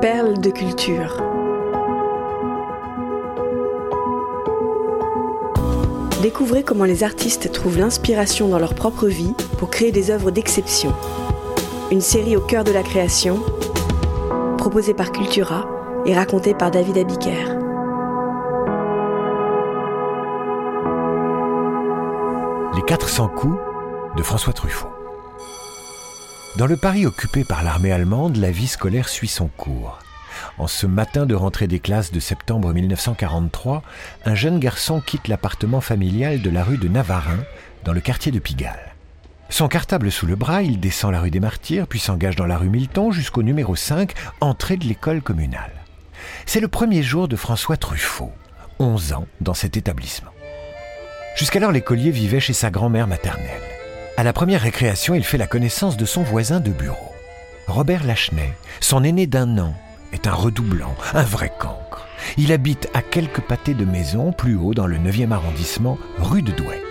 Perles de culture. Découvrez comment les artistes trouvent l'inspiration dans leur propre vie pour créer des œuvres d'exception. Une série au cœur de la création, proposée par Cultura et racontée par David Abiker. Les 400 coups de François Truffaut. Dans le Paris occupé par l'armée allemande, la vie scolaire suit son cours. En ce matin de rentrée des classes de septembre 1943, un jeune garçon quitte l'appartement familial de la rue de Navarin, dans le quartier de Pigalle. Son cartable sous le bras, il descend la rue des Martyrs, puis s'engage dans la rue Milton jusqu'au numéro 5, entrée de l'école communale. C'est le premier jour de François Truffaut, 11 ans, dans cet établissement. Jusqu'alors, l'écolier vivait chez sa grand-mère maternelle. À la première récréation, il fait la connaissance de son voisin de bureau. Robert Lachenay, son aîné d'un an, est un redoublant, un vrai cancre. Il habite à quelques pâtés de maison, plus haut dans le 9e arrondissement, rue de Douai.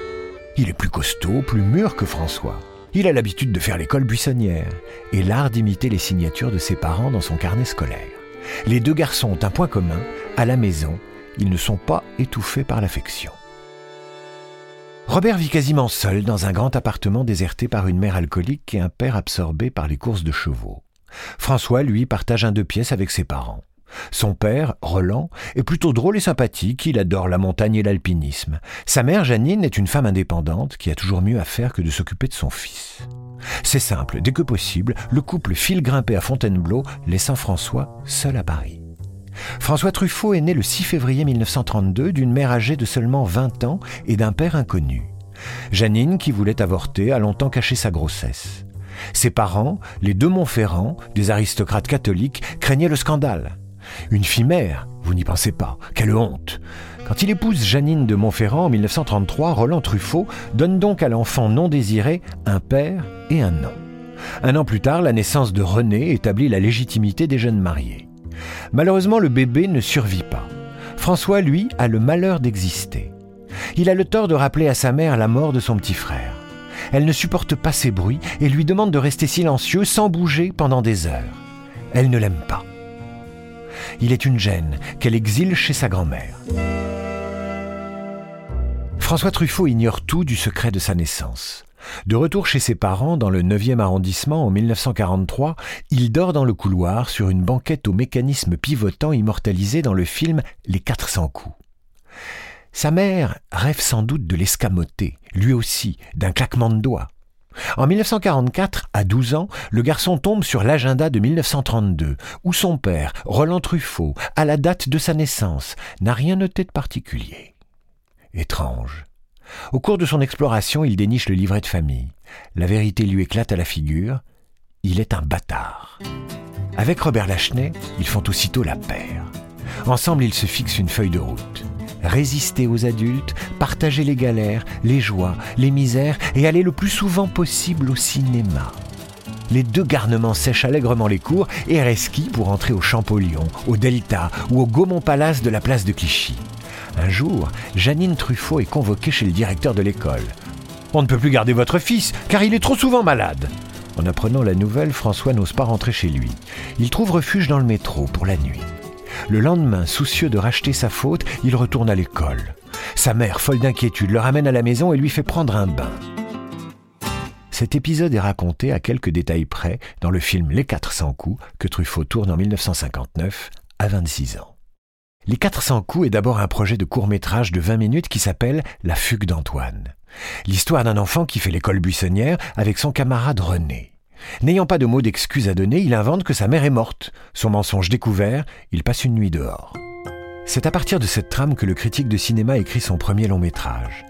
Il est plus costaud, plus mûr que François. Il a l'habitude de faire l'école buissonnière et l'art d'imiter les signatures de ses parents dans son carnet scolaire. Les deux garçons ont un point commun, à la maison, ils ne sont pas étouffés par l'affection. Robert vit quasiment seul dans un grand appartement déserté par une mère alcoolique et un père absorbé par les courses de chevaux. François, lui, partage un deux pièces avec ses parents. Son père, Roland, est plutôt drôle et sympathique, il adore la montagne et l'alpinisme. Sa mère, Janine, est une femme indépendante qui a toujours mieux à faire que de s'occuper de son fils. C'est simple, dès que possible, le couple file grimper à Fontainebleau, laissant François seul à Paris. François Truffaut est né le 6 février 1932 d'une mère âgée de seulement 20 ans et d'un père inconnu. Janine, qui voulait avorter, a longtemps caché sa grossesse. Ses parents, les deux Montferrand, des aristocrates catholiques, craignaient le scandale. Une fille mère, vous n'y pensez pas, quelle honte. Quand il épouse Janine de Montferrand en 1933, Roland Truffaut donne donc à l'enfant non désiré un père et un nom. Un an plus tard, la naissance de René établit la légitimité des jeunes mariés. Malheureusement, le bébé ne survit pas. François, lui, a le malheur d'exister. Il a le tort de rappeler à sa mère la mort de son petit frère. Elle ne supporte pas ces bruits et lui demande de rester silencieux sans bouger pendant des heures. Elle ne l'aime pas. Il est une gêne qu'elle exile chez sa grand-mère. François Truffaut ignore tout du secret de sa naissance. De retour chez ses parents dans le 9e arrondissement en 1943, il dort dans le couloir sur une banquette au mécanisme pivotant immortalisé dans le film Les 400 coups. Sa mère rêve sans doute de l'escamoter, lui aussi, d'un claquement de doigts. En 1944, à 12 ans, le garçon tombe sur l'agenda de 1932, où son père, Roland Truffaut, à la date de sa naissance, n'a rien noté de particulier. Étrange. Au cours de son exploration, il déniche le livret de famille. La vérité lui éclate à la figure. Il est un bâtard. Avec Robert Lachenay, ils font aussitôt la paire. Ensemble, ils se fixent une feuille de route. Résister aux adultes, partager les galères, les joies, les misères et aller le plus souvent possible au cinéma. Les deux garnements sèchent allègrement les cours et resquient pour entrer au Champollion, au Delta ou au Gaumont Palace de la place de Clichy. Un jour, Janine Truffaut est convoquée chez le directeur de l'école. On ne peut plus garder votre fils, car il est trop souvent malade. En apprenant la nouvelle, François n'ose pas rentrer chez lui. Il trouve refuge dans le métro pour la nuit. Le lendemain, soucieux de racheter sa faute, il retourne à l'école. Sa mère, folle d'inquiétude, le ramène à la maison et lui fait prendre un bain. Cet épisode est raconté à quelques détails près dans le film Les 400 coups que Truffaut tourne en 1959 à 26 ans. Les 400 coups est d'abord un projet de court métrage de 20 minutes qui s'appelle La fugue d'Antoine. L'histoire d'un enfant qui fait l'école buissonnière avec son camarade René. N'ayant pas de mots d'excuse à donner, il invente que sa mère est morte. Son mensonge découvert, il passe une nuit dehors. C'est à partir de cette trame que le critique de cinéma écrit son premier long métrage.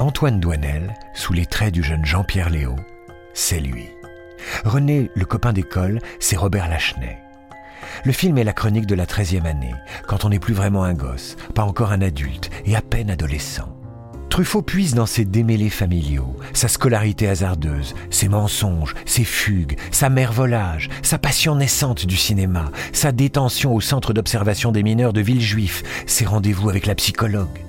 Antoine Douanel, sous les traits du jeune Jean-Pierre Léo, c'est lui. René, le copain d'école, c'est Robert Lachenay. Le film est la chronique de la 13e année, quand on n'est plus vraiment un gosse, pas encore un adulte et à peine adolescent. Truffaut puise dans ses démêlés familiaux, sa scolarité hasardeuse, ses mensonges, ses fugues, sa mervolage, sa passion naissante du cinéma, sa détention au centre d'observation des mineurs de Villejuif, ses rendez-vous avec la psychologue.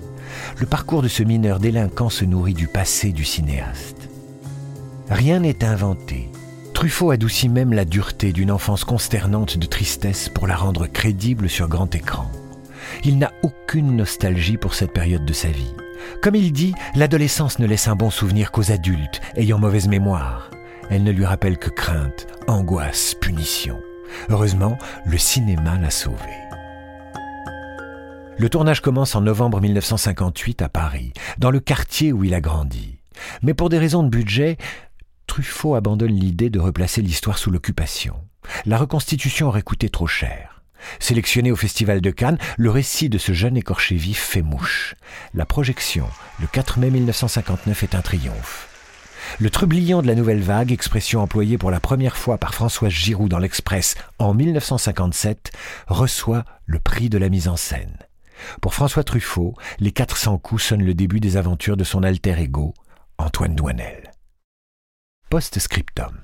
Le parcours de ce mineur délinquant se nourrit du passé du cinéaste. Rien n'est inventé, Truffaut adoucit même la dureté d'une enfance consternante de tristesse pour la rendre crédible sur grand écran. Il n'a aucune nostalgie pour cette période de sa vie. Comme il dit, l'adolescence ne laisse un bon souvenir qu'aux adultes ayant mauvaise mémoire. Elle ne lui rappelle que crainte, angoisse, punition. Heureusement, le cinéma l'a sauvé. Le tournage commence en novembre 1958 à Paris, dans le quartier où il a grandi. Mais pour des raisons de budget, Truffaut abandonne l'idée de replacer l'histoire sous l'occupation. La reconstitution aurait coûté trop cher. Sélectionné au Festival de Cannes, le récit de ce jeune écorché vif fait mouche. La projection, le 4 mai 1959, est un triomphe. Le trublion de la nouvelle vague, expression employée pour la première fois par Françoise Giroud dans l'Express en 1957, reçoit le prix de la mise en scène. Pour François Truffaut, les 400 coups sonnent le début des aventures de son alter ego, Antoine Douanel. Post-scriptum.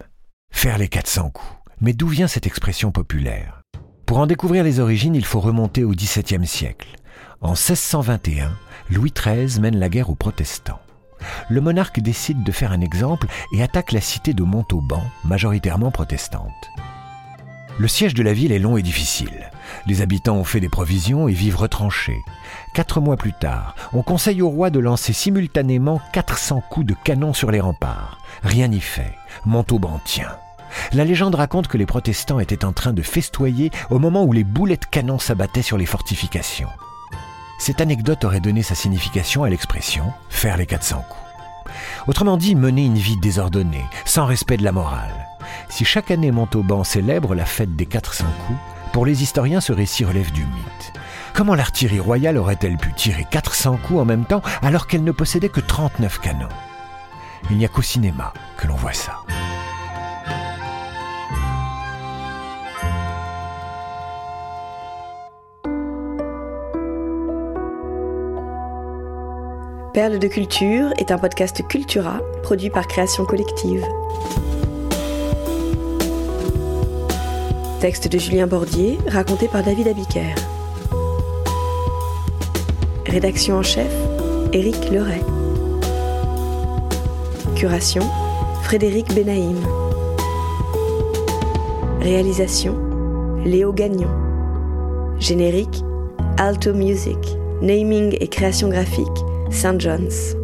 Faire les 400 coups. Mais d'où vient cette expression populaire? Pour en découvrir les origines, il faut remonter au XVIIe siècle. En 1621, Louis XIII mène la guerre aux protestants le monarque décide de faire un exemple et attaque la cité de Montauban, majoritairement protestante. Le siège de la ville est long et difficile. Les habitants ont fait des provisions et vivent retranchés. Quatre mois plus tard, on conseille au roi de lancer simultanément 400 coups de canon sur les remparts. Rien n'y fait. Montauban tient. La légende raconte que les protestants étaient en train de festoyer au moment où les boulets de canon s'abattaient sur les fortifications. Cette anecdote aurait donné sa signification à l'expression faire les 400 coups. Autrement dit, mener une vie désordonnée, sans respect de la morale. Si chaque année Montauban célèbre la fête des 400 coups, pour les historiens ce récit relève du mythe. Comment l'artillerie royale aurait-elle pu tirer 400 coups en même temps alors qu'elle ne possédait que 39 canons? Il n'y a qu'au cinéma que l'on voit ça. Perle de culture est un podcast Cultura produit par Création Collective. Texte de Julien Bordier, raconté par David Abiker. Rédaction en chef, Éric Leray. Frédéric Benaïm. Réalisation, Léo Gagnon. Générique, Alto Music. Naming et création graphique, St. John's.